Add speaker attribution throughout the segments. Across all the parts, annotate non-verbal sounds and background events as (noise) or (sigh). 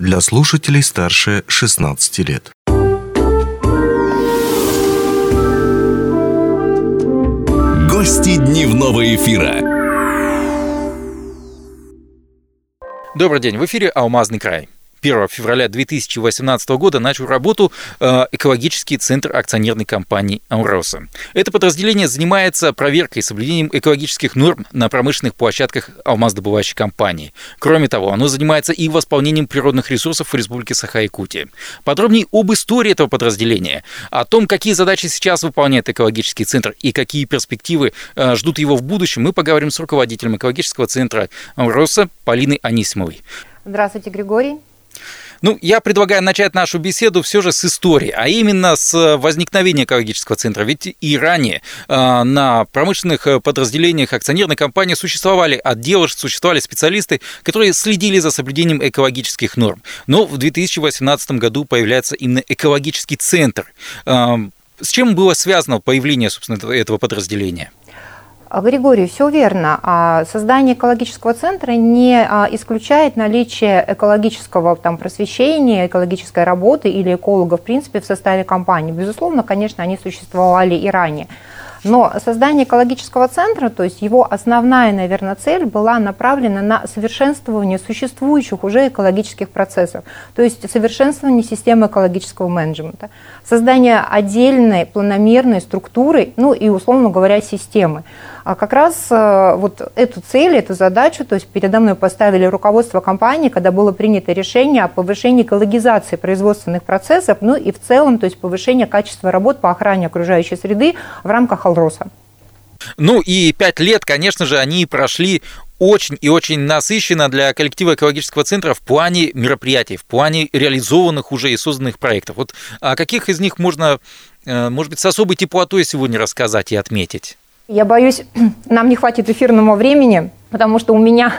Speaker 1: для слушателей старше 16 лет.
Speaker 2: Гости дневного эфира.
Speaker 3: Добрый день, в эфире «Алмазный край». 1 февраля 2018 года начал работу э, экологический центр акционерной компании «Амроса». Это подразделение занимается проверкой и соблюдением экологических норм на промышленных площадках алмаздобывающей компании. Кроме того, оно занимается и восполнением природных ресурсов в Республике Саха-Якутия. Подробнее об истории этого подразделения, о том, какие задачи сейчас выполняет экологический центр и какие перспективы э, ждут его в будущем, мы поговорим с руководителем экологического центра «Амроса» Полиной Анисимовой.
Speaker 4: Здравствуйте, Григорий.
Speaker 3: Ну, я предлагаю начать нашу беседу все же с истории, а именно с возникновения экологического центра. Ведь и ранее э, на промышленных подразделениях акционерной компании существовали отделы, существовали специалисты, которые следили за соблюдением экологических норм. Но в 2018 году появляется именно экологический центр. Э, с чем было связано появление, собственно, этого подразделения?
Speaker 4: А, Григорий, все верно. А, создание экологического центра не а, исключает наличие экологического там, просвещения, экологической работы или эколога в принципе в составе компании. Безусловно, конечно, они существовали и ранее. Но создание экологического центра, то есть его основная, наверное, цель была направлена на совершенствование существующих уже экологических процессов, то есть совершенствование системы экологического менеджмента, создание отдельной планомерной структуры, ну и, условно говоря, системы. А как раз э, вот эту цель, эту задачу, то есть передо мной поставили руководство компании, когда было принято решение о повышении экологизации производственных процессов, ну и в целом, то есть повышение качества работ по охране окружающей среды в рамках Алроса.
Speaker 3: Ну и пять лет, конечно же, они прошли очень и очень насыщенно для коллектива экологического центра в плане мероприятий, в плане реализованных уже и созданных проектов. Вот о каких из них можно, э, может быть, с особой теплотой сегодня рассказать и отметить?
Speaker 4: Я боюсь, (clears throat) нам не хватит эфирного времени, потому что у меня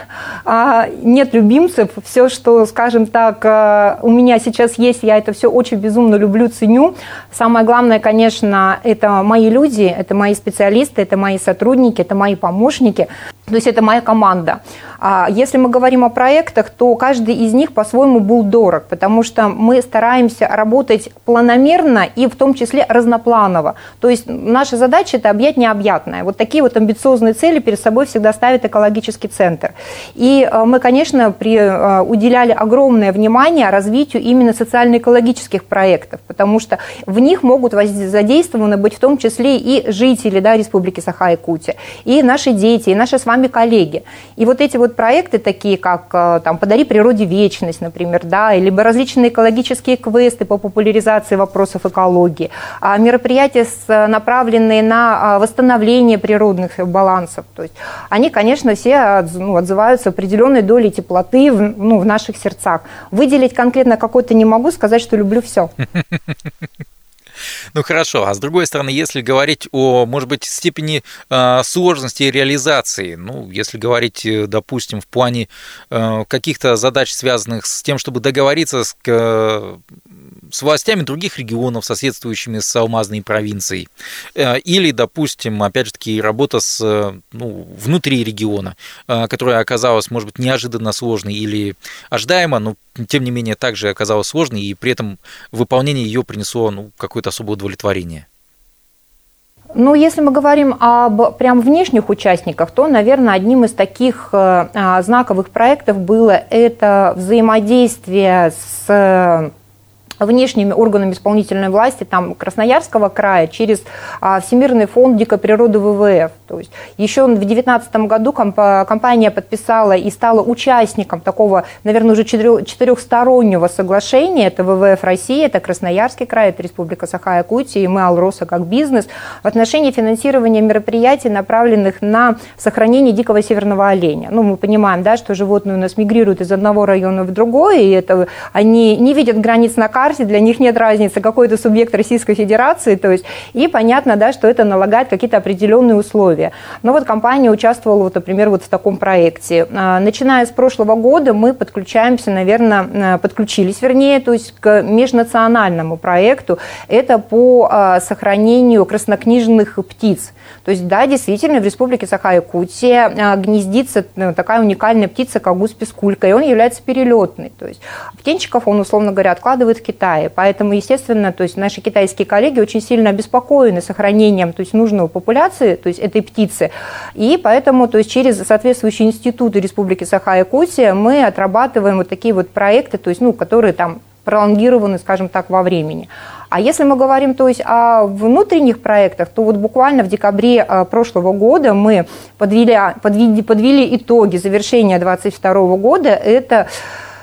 Speaker 4: а, нет любимцев. Все, что, скажем так, а, у меня сейчас есть, я это все очень безумно люблю, ценю. Самое главное, конечно, это мои люди, это мои специалисты, это мои сотрудники, это мои помощники. То есть это моя команда. А если мы говорим о проектах, то каждый из них по-своему был дорог, потому что мы стараемся работать планомерно и в том числе разнопланово. То есть наша задача – это объять необъятное. Вот такие вот амбициозные цели перед собой всегда ставит экологический центр. И э, мы, конечно, при, э, уделяли огромное внимание развитию именно социально-экологических проектов, потому что в них могут задействованы быть в том числе и жители да, Республики Саха-Якутия, и наши дети, и наши с вами коллеги. И вот эти вот проекты такие, как э, там, «Подари природе вечность», например, да, либо различные экологические квесты по популяризации вопросов экологии, а мероприятия, направленные на восстановление природных балансов. То есть они, конечно, все ну, отзываются определенной долей теплоты в, ну, в наших сердцах. Выделить конкретно какой-то не могу, сказать, что люблю все.
Speaker 3: Ну хорошо, а с другой стороны, если говорить о, может быть, степени э, сложности реализации, ну, если говорить, э, допустим, в плане э, каких-то задач, связанных с тем, чтобы договориться с, с властями других регионов, соседствующими с алмазной провинцией, э, или, допустим, опять же таки, работа с, ну, внутри региона, которая оказалась, может быть, неожиданно сложной или ожидаемо, но тем не менее также оказалась сложной, и при этом выполнение ее принесло ну, какое-то особое удовлетворение.
Speaker 4: Ну, если мы говорим об прям внешних участниках, то, наверное, одним из таких э, знаковых проектов было это взаимодействие с внешними органами исполнительной власти там, Красноярского края через а, Всемирный фонд дикой природы ВВФ. То есть еще в 2019 году комп- компания подписала и стала участником такого, наверное, уже четырехстороннего соглашения. Это ВВФ России, это Красноярский край, это Республика Саха-Якутия и мы Алроса как бизнес в отношении финансирования мероприятий, направленных на сохранение дикого северного оленя. Ну, мы понимаем, да, что животные у нас мигрируют из одного района в другой, и это они не видят границ на карте, для них нет разницы, какой это субъект Российской Федерации, то есть, и понятно, да, что это налагает какие-то определенные условия. Условия. Но вот компания участвовала, вот, например, вот в таком проекте. А, начиная с прошлого года мы подключаемся, наверное, подключились, вернее, то есть к межнациональному проекту. Это по сохранению краснокнижных птиц. То есть, да, действительно, в республике Саха-Якутия гнездится ну, такая уникальная птица, как гусь пескулька, и он является перелетный. То есть птенчиков он, условно говоря, откладывает в Китае. Поэтому, естественно, то есть наши китайские коллеги очень сильно обеспокоены сохранением то есть, нужного популяции, то есть этой птицы. И поэтому то есть, через соответствующие институты Республики Саха-Якутия мы отрабатываем вот такие вот проекты, то есть, ну, которые там пролонгированы, скажем так, во времени. А если мы говорим то есть, о внутренних проектах, то вот буквально в декабре э, прошлого года мы подвели, подвели, подвели итоги завершения 2022 года. Это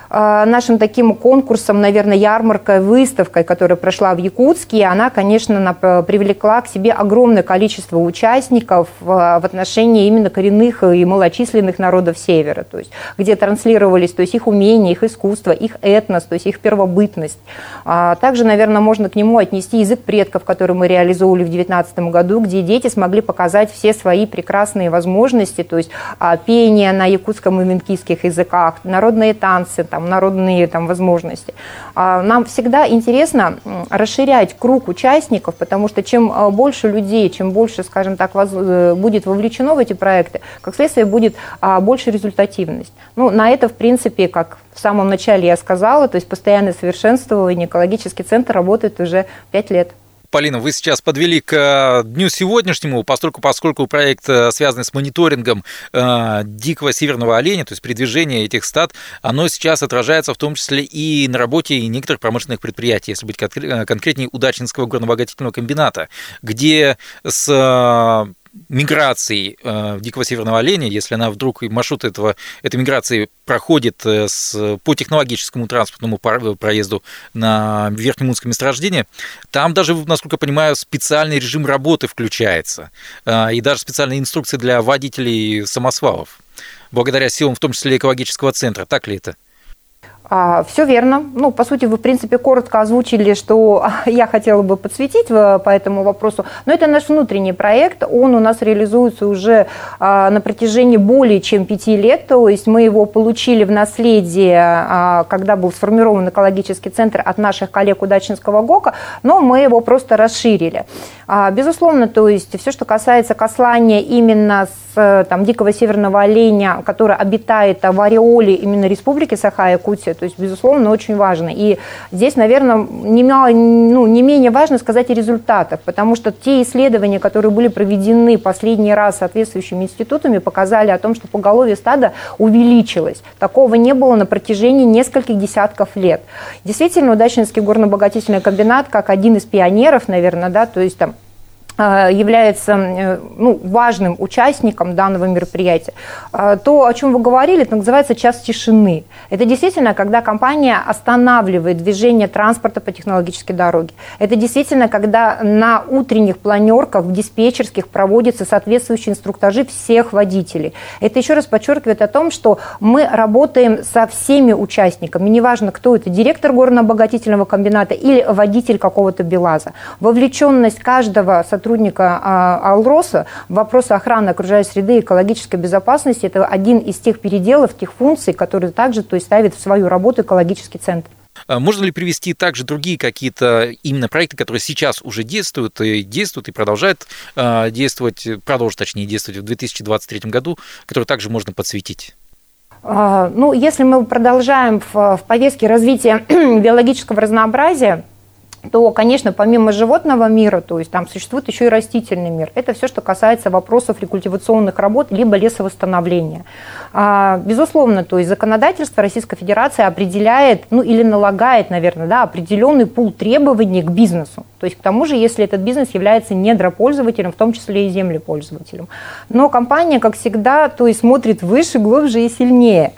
Speaker 4: нашим таким конкурсом, наверное, ярмаркой, выставкой, которая прошла в Якутске, она, конечно, привлекла к себе огромное количество участников в отношении именно коренных и малочисленных народов Севера, то есть где транслировались то есть их умения, их искусство, их этнос, то есть их первобытность. А, также, наверное, можно к нему отнести язык предков, который мы реализовывали в 2019 году, где дети смогли показать все свои прекрасные возможности, то есть а, пение на якутском и минкийских языках, народные танцы, там, там, народные там, возможности. А нам всегда интересно расширять круг участников, потому что чем а, больше людей, чем больше, скажем так, э, будет вовлечено в эти проекты, как следствие будет а, больше результативность. Ну, на это, в принципе, как в самом начале я сказала, то есть постоянное совершенствование, экологический центр работает уже пять лет.
Speaker 3: Полина, вы сейчас подвели к э, дню сегодняшнему, поскольку, поскольку проект э, связан с мониторингом э, дикого северного оленя, то есть передвижение этих стад, оно сейчас отражается в том числе и на работе некоторых промышленных предприятий, если быть конкретнее, Удачинского горнобогатительного комбината, где с миграции э, дикого северного оленя, если она вдруг маршрут этого, этой миграции проходит э, с, по технологическому транспортному проезду на Верхнем Унском месторождении, там даже, насколько я понимаю, специальный режим работы включается, э, и даже специальные инструкции для водителей самосвалов, благодаря силам, в том числе экологического центра. Так ли это?
Speaker 4: А, все верно. Ну, по сути, вы, в принципе, коротко озвучили, что (laughs) я хотела бы подсветить по этому вопросу. Но это наш внутренний проект. Он у нас реализуется уже а, на протяжении более чем пяти лет. То есть мы его получили в наследие, а, когда был сформирован экологический центр от наших коллег Удачинского ГОКа, но мы его просто расширили. Безусловно, то есть все, что касается кослания именно с там, дикого северного оленя, который обитает в ореоле именно Республики Саха-Якутия, то есть, безусловно, очень важно. И здесь, наверное, не, ну, не менее важно сказать о результатах, потому что те исследования, которые были проведены последний раз соответствующими институтами, показали о том, что поголовье стада увеличилось. Такого не было на протяжении нескольких десятков лет. Действительно, Удачинский горно-обогатительный комбинат, как один из пионеров, наверное, да, то есть там Э, является э, ну, важным участником данного мероприятия. Э, то, о чем вы говорили, это называется час тишины. Это действительно, когда компания останавливает движение транспорта по технологической дороге. Это действительно, когда на утренних планерках, в диспетчерских проводятся соответствующие инструктажи всех водителей. Это еще раз подчеркивает о том, что мы работаем со всеми участниками, неважно, кто это, директор горно-обогатительного комбината или водитель какого-то БелАЗа. Вовлеченность каждого сотрудника сотрудника а, Алроса вопросы охраны окружающей среды и экологической безопасности – это один из тех переделов, тех функций, которые также то есть, ставит в свою работу экологический центр.
Speaker 3: А можно ли привести также другие какие-то именно проекты, которые сейчас уже действуют и действуют и продолжают э, действовать, продолжат точнее действовать в 2023 году, которые также можно подсветить?
Speaker 4: Ну, если мы продолжаем в, в повестке развития (clears throat) биологического разнообразия, то, конечно, помимо животного мира, то есть там существует еще и растительный мир. Это все, что касается вопросов рекультивационных работ, либо лесовосстановления. А, безусловно, то есть законодательство Российской Федерации определяет, ну или налагает, наверное, да, определенный пул требований к бизнесу. То есть к тому же, если этот бизнес является недропользователем, в том числе и землепользователем. Но компания, как всегда, то есть смотрит выше, глубже и сильнее.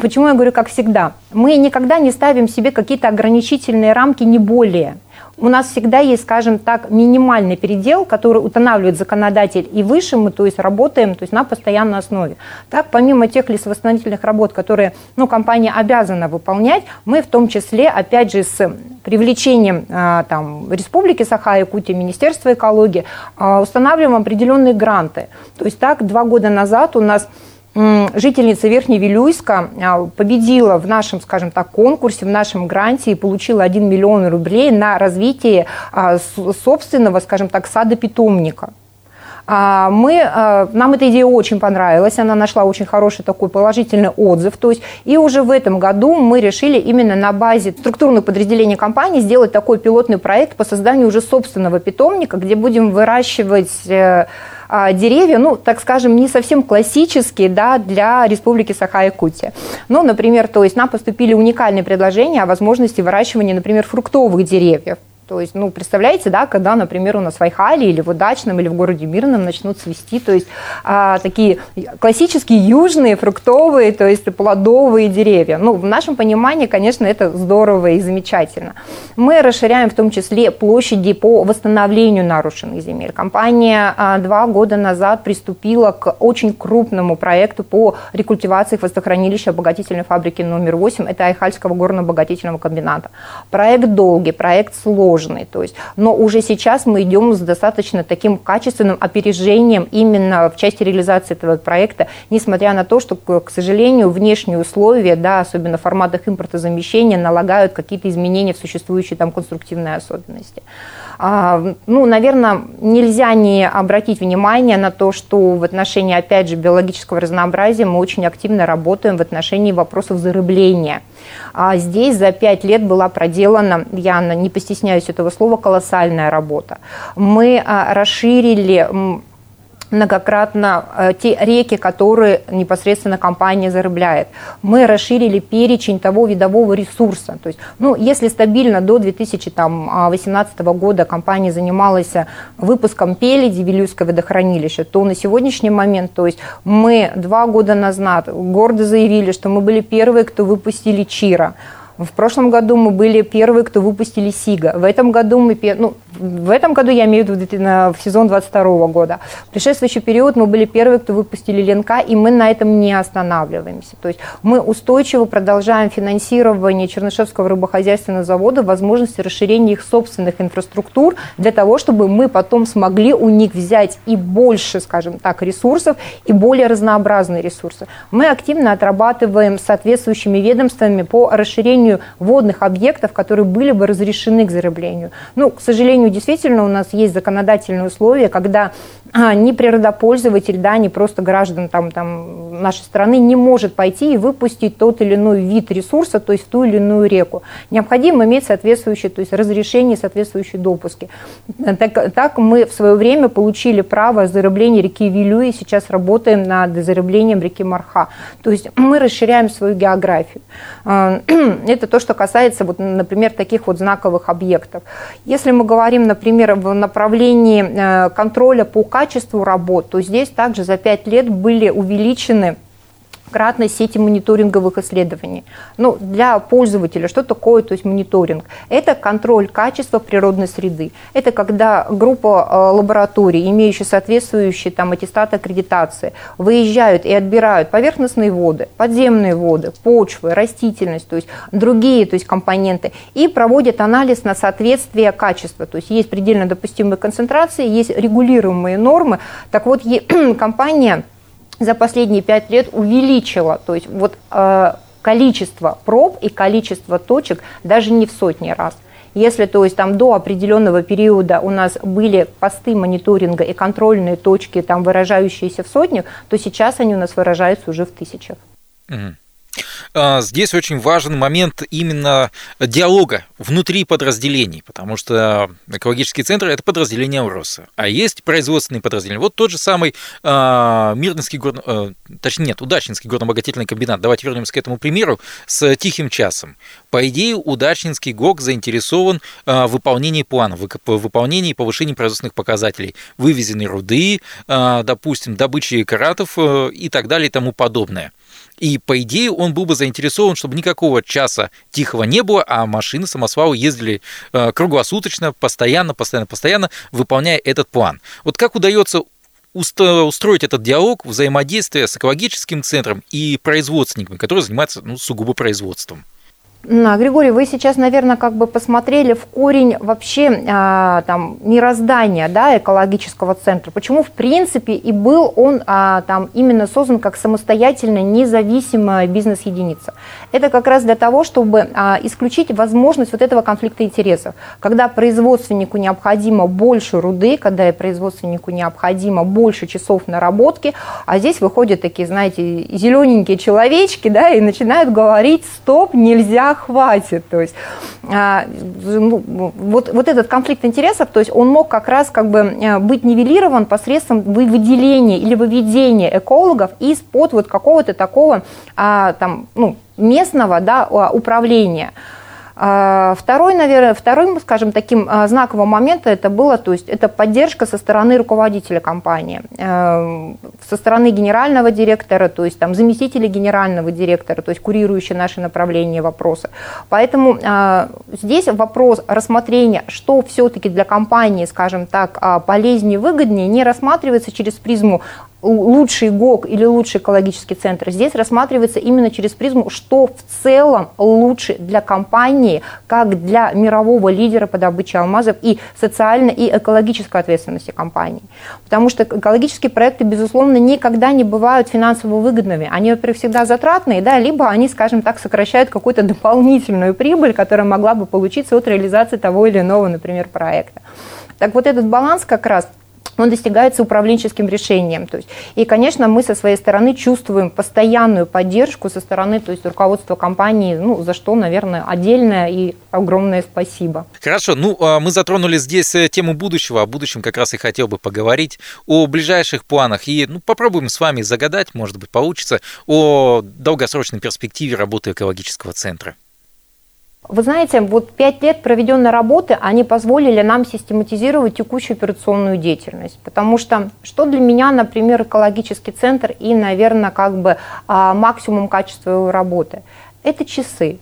Speaker 4: Почему я говорю, как всегда? Мы никогда не ставим себе какие-то ограничительные рамки, не более. у нас всегда есть, скажем так, минимальный передел, который устанавливает законодатель, и выше мы, то есть, работаем то есть, на постоянной основе. Так, помимо тех лесовосстановительных работ, которые ну, компания обязана выполнять, мы в том числе, опять же, с привлечением а, там, Республики Саха-Якутия, Министерства экологии, а, устанавливаем определенные гранты. То есть так, два года назад у нас жительница Верхневилюйска а, победила в нашем, скажем так, конкурсе, в нашем гранте и получила 1 миллион рублей на развитие а, собственного, скажем так, сада-питомника. А, мы, нам эта идея очень понравилась, она нашла очень хороший такой положительный отзыв. То есть, и уже в этом году мы решили именно на базе структурных подразделений компании сделать такой пилотный проект по созданию уже собственного питомника, где будем выращивать э, деревья, ну, так скажем, не совсем классические да, для Республики Саха-Якутия. Ну, например, то есть нам поступили уникальные предложения о возможности выращивания, например, фруктовых деревьев. То есть, ну, представляете, да, когда, например, у нас в Айхале или в Удачном или в городе Мирном начнут цвести, то есть а, такие классические южные фруктовые, то есть плодовые деревья. Ну, в нашем понимании, конечно, это здорово и замечательно. Мы расширяем в том числе площади по восстановлению нарушенных земель. Компания а, два года назад приступила к очень крупному проекту по рекультивации хвостохранилища обогатительной фабрики номер 8, это Айхальского горно-обогатительного комбината. Проект долгий, проект сложный, сложный. То есть, но уже сейчас мы идем с достаточно таким качественным опережением именно в части реализации этого проекта, несмотря на то, что, к сожалению, внешние условия, да, особенно в форматах импортозамещения, налагают какие-то изменения в существующие там конструктивные особенности. А, ну, наверное, нельзя не обратить внимание на то, что в отношении, опять же, биологического разнообразия мы очень активно работаем в отношении вопросов зарыбления. А здесь за пять лет была проделана, я не постесняюсь этого слова, колоссальная работа. Мы а, расширили многократно э, те реки, которые непосредственно компания зарабляет. Мы расширили перечень того видового ресурса. То есть, ну, если стабильно до 2018 года компания занималась выпуском пеледи Вилюйского водохранилища, то на сегодняшний момент, то есть мы два года назад гордо заявили, что мы были первые, кто выпустили Чира. В прошлом году мы были первые, кто выпустили Сига. В этом году мы, ну, в этом году я имею в виду в сезон 22 года. В предшествующий период мы были первые, кто выпустили Ленка, и мы на этом не останавливаемся. То есть мы устойчиво продолжаем финансирование Чернышевского рыбохозяйственного завода, возможности расширения их собственных инфраструктур для того, чтобы мы потом смогли у них взять и больше, скажем так, ресурсов, и более разнообразные ресурсы. Мы активно отрабатываем соответствующими ведомствами по расширению созданию водных объектов, которые были бы разрешены к зарыблению. Ну, к сожалению, действительно у нас есть законодательные условия, когда ни природопользователь, да, ни просто граждан там, там, нашей страны не может пойти и выпустить тот или иной вид ресурса, то есть ту или иную реку. Необходимо иметь соответствующие, то есть разрешение, соответствующие допуски. Так, так мы в свое время получили право зарыбления реки Вилю и сейчас работаем над зарыблением реки Марха. То есть мы расширяем свою географию. А, (clears throat) это то, что касается, вот, например, таких вот знаковых объектов. Если мы говорим, например, в направлении э, контроля по качеству работ, то здесь также за пять лет были увеличены кратность сети мониторинговых исследований. Ну, для пользователя что такое то есть мониторинг? Это контроль качества природной среды. Это когда группа э, лабораторий, имеющие соответствующие там, аттестаты аккредитации, выезжают и отбирают поверхностные воды, подземные воды, почвы, растительность, то есть другие то есть компоненты, и проводят анализ на соответствие качества. То есть есть предельно допустимые концентрации, есть регулируемые нормы. Так вот, (clears throat) компания за последние пять лет увеличила, то есть вот э, количество проб и количество точек даже не в сотни раз. Если, то есть, там до определенного периода у нас были посты мониторинга и контрольные точки, там, выражающиеся в сотнях, то сейчас они у нас выражаются уже в тысячах.
Speaker 3: Mm. А, здесь очень важен момент именно диалога внутри подразделений, потому что экологический центр – это подразделение УРОСа, а есть производственные подразделения. Вот тот же самый э, Мирнинский горно... Э, точнее, нет, Удачнинский горно-обогатительный комбинат. Давайте вернемся к этому примеру с тихим часом. По идее, Удачнинский ГОК заинтересован в выполнении плана, в выполнении и повышении производственных показателей, вывезенной руды, допустим, добычи каратов э, и так далее и тому подобное – И, по идее, он был бы заинтересован, чтобы никакого часа тихого не было, а машины самосвалы ездили э, круглосуточно, постоянно, постоянно, постоянно, выполняя этот план. Вот как удается устроить этот диалог, взаимодействие с экологическим центром и производственниками, которые занимаются ну, сугубо производством?
Speaker 4: Григорий, вы сейчас, наверное, как бы посмотрели в корень вообще а, там, мироздания да, экологического центра. Почему, в принципе, и был он а, там, именно создан как самостоятельная, независимая бизнес-единица. Это как раз для того, чтобы а, исключить возможность вот этого конфликта интересов. Когда производственнику необходимо больше руды, когда производственнику необходимо больше часов наработки, а здесь выходят такие, знаете, зелененькие человечки, да, и начинают говорить, стоп, нельзя хватит. То есть а, ну, вот, вот этот конфликт интересов, то есть он мог как раз как бы э, быть нивелирован посредством выделения или выведения экологов из-под вот какого-то такого а, там, ну, местного да, управления. А, второй, наверное, вторым, скажем, таким а, знаковым моментом это было, то есть это поддержка со стороны руководителя компании, эм, со стороны генерального директора, то есть там заместителя генерального директора, то есть курирующие наши направления вопросы. Поэтому а, здесь вопрос рассмотрения, что все-таки для компании, скажем так, полезнее, выгоднее, не рассматривается через призму лучший ГОК или лучший экологический центр, здесь рассматривается именно через призму, что в целом лучше для компании, как для мирового лидера по добыче алмазов и социальной и экологической ответственности компании. Потому что экологические проекты, безусловно, никогда не бывают финансово выгодными. Они, во-первых, всегда затратные, да, либо они, скажем так, сокращают какую-то дополнительную прибыль, которая могла бы получиться от реализации того или иного, например, проекта. Так вот этот баланс как раз он достигается управленческим решением. То есть, и, конечно, мы со своей стороны чувствуем постоянную поддержку со стороны то есть, руководства компании, ну, за что, наверное, отдельное и огромное спасибо.
Speaker 3: Хорошо, ну, а мы затронули здесь э, тему будущего, о будущем как раз и хотел бы поговорить, о ближайших планах, и ну, попробуем с вами загадать, может быть, получится, о долгосрочной перспективе работы экологического центра.
Speaker 4: Вы знаете, вот пять лет проведенной работы, они позволили нам систематизировать текущую операционную деятельность. Потому что что для меня, например, экологический центр и, наверное, как бы а, максимум качества его работы? Это часы.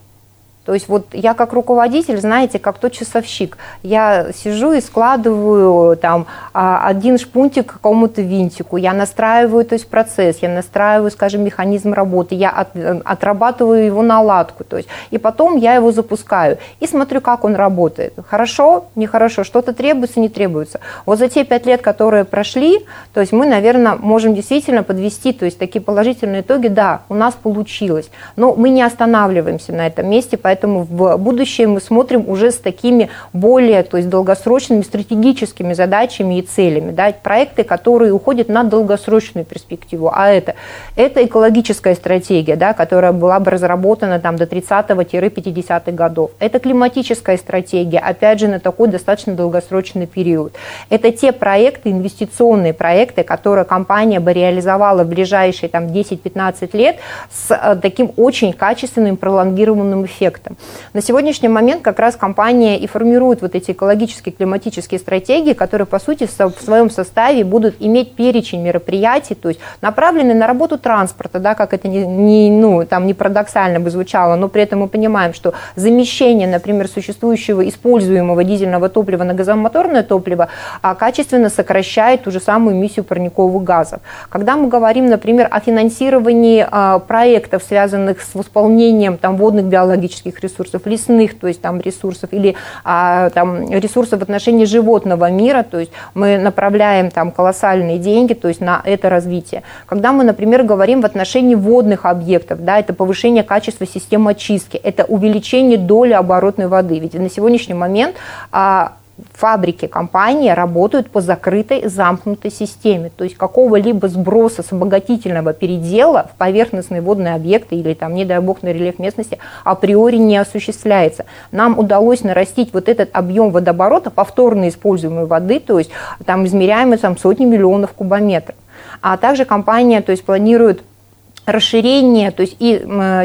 Speaker 4: То есть вот я как руководитель, знаете, как тот часовщик, я сижу и складываю там а, один шпунтик к какому-то винтику, я настраиваю то есть процесс, я настраиваю, скажем, механизм работы, я от, отрабатываю его наладку, то есть. И потом я его запускаю и смотрю, как он работает. Хорошо, нехорошо, что-то требуется, не требуется. Вот за те пять лет, которые прошли, то есть мы, наверное, можем действительно подвести, то есть такие положительные итоги, да, у нас получилось, но мы не останавливаемся на этом месте, поэтому поэтому в будущее мы смотрим уже с такими более то есть долгосрочными стратегическими задачами и целями. Да, проекты, которые уходят на долгосрочную перспективу. А это, это экологическая стратегия, да, которая была бы разработана там, до 30-50-х годов. Это климатическая стратегия, опять же, на такой достаточно долгосрочный период. Это те проекты, инвестиционные проекты, которые компания бы реализовала в ближайшие там, 10-15 лет с э, таким очень качественным пролонгированным эффектом проектам. На сегодняшний момент как раз компания и формирует вот эти экологические климатические стратегии, которые, по сути, в своем составе будут иметь перечень мероприятий, то есть направлены на работу транспорта, да, как это не, не, ну, там, не парадоксально бы звучало, но при этом мы понимаем, что замещение, например, существующего используемого дизельного топлива на газомоторное топливо а, качественно сокращает ту же самую эмиссию парниковых газов. Когда мы говорим, например, о финансировании а, проектов, связанных с восполнением там, водных биологических биологических ресурсов, лесных, то есть там ресурсов, или а, там ресурсов в отношении животного мира, то есть мы направляем там колоссальные деньги, то есть на это развитие. Когда мы, например, говорим в отношении водных объектов, да, это повышение качества системы очистки, это увеличение доли оборотной воды, ведь на сегодняшний момент а, фабрики, компании работают по закрытой, замкнутой системе. То есть какого-либо сброса с обогатительного передела в поверхностные водные объекты или, там, не дай бог, на рельеф местности априори не осуществляется. Нам удалось нарастить вот этот объем водооборота, повторно используемой воды, то есть там измеряемый там, сотни миллионов кубометров. А также компания то есть, планирует расширение, то есть и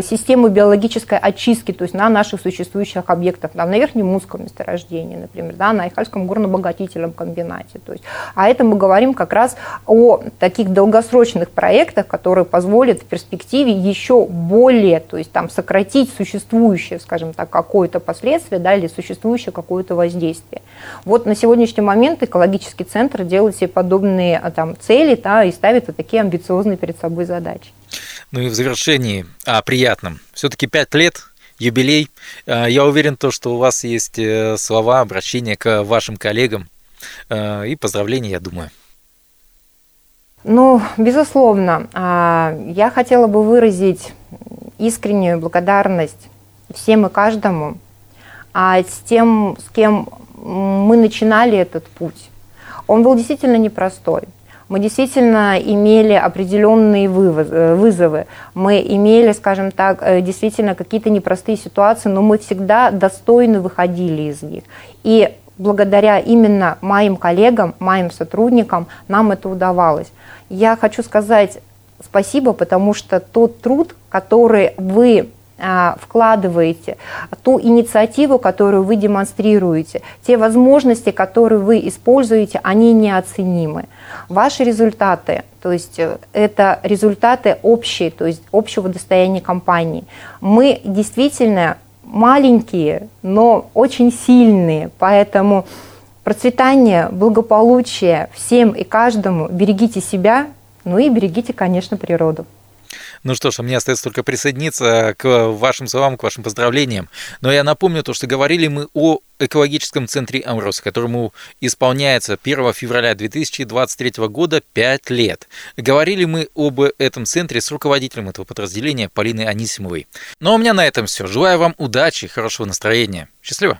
Speaker 4: систему биологической очистки, то есть на наших существующих объектах, там, на Верхнем Муском месторождении, например, да, на Айхальском горно-обогатительном комбинате. То есть, а это мы говорим как раз о таких долгосрочных проектах, которые позволят в перспективе еще более, то есть там сократить существующее, скажем так, какое-то последствие, да, или существующее какое-то воздействие. Вот на сегодняшний момент экологический центр делает себе подобные а, там, цели да, и ставит вот такие амбициозные перед собой задачи.
Speaker 3: Ну и в завершении о приятном. Все-таки пять лет юбилей. А, я уверен, то, что у вас есть э, слова, обращения к вашим коллегам э, и поздравления, я думаю.
Speaker 4: Ну, безусловно, а, я хотела бы выразить искреннюю благодарность всем и каждому, а с тем, с кем мы начинали этот путь. Он был действительно непростой мы действительно имели определенные э, вызовы, мы имели, скажем так, э, действительно какие-то непростые ситуации, но мы всегда достойно выходили из них. И благодаря именно моим коллегам, моим сотрудникам нам это удавалось. Я хочу сказать спасибо, потому что тот труд, который вы вкладываете, ту инициативу, которую вы демонстрируете, те возможности, которые вы используете, они неоценимы. Ваши результаты, то есть э, это результаты общие, то есть общего достояния компании. Мы действительно маленькие, но очень сильные, поэтому процветание, благополучие всем и каждому, берегите себя, ну и берегите, конечно, природу.
Speaker 3: Ну что ж, мне остается только присоединиться к вашим словам, к вашим поздравлениям. Но я напомню то, что говорили мы о экологическом центре Амрос, которому исполняется 1 февраля 2023 года 5 лет. Говорили мы об этом центре с руководителем этого подразделения Полиной Анисимовой. Ну а у меня на этом все. Желаю вам удачи, хорошего настроения. Счастливо!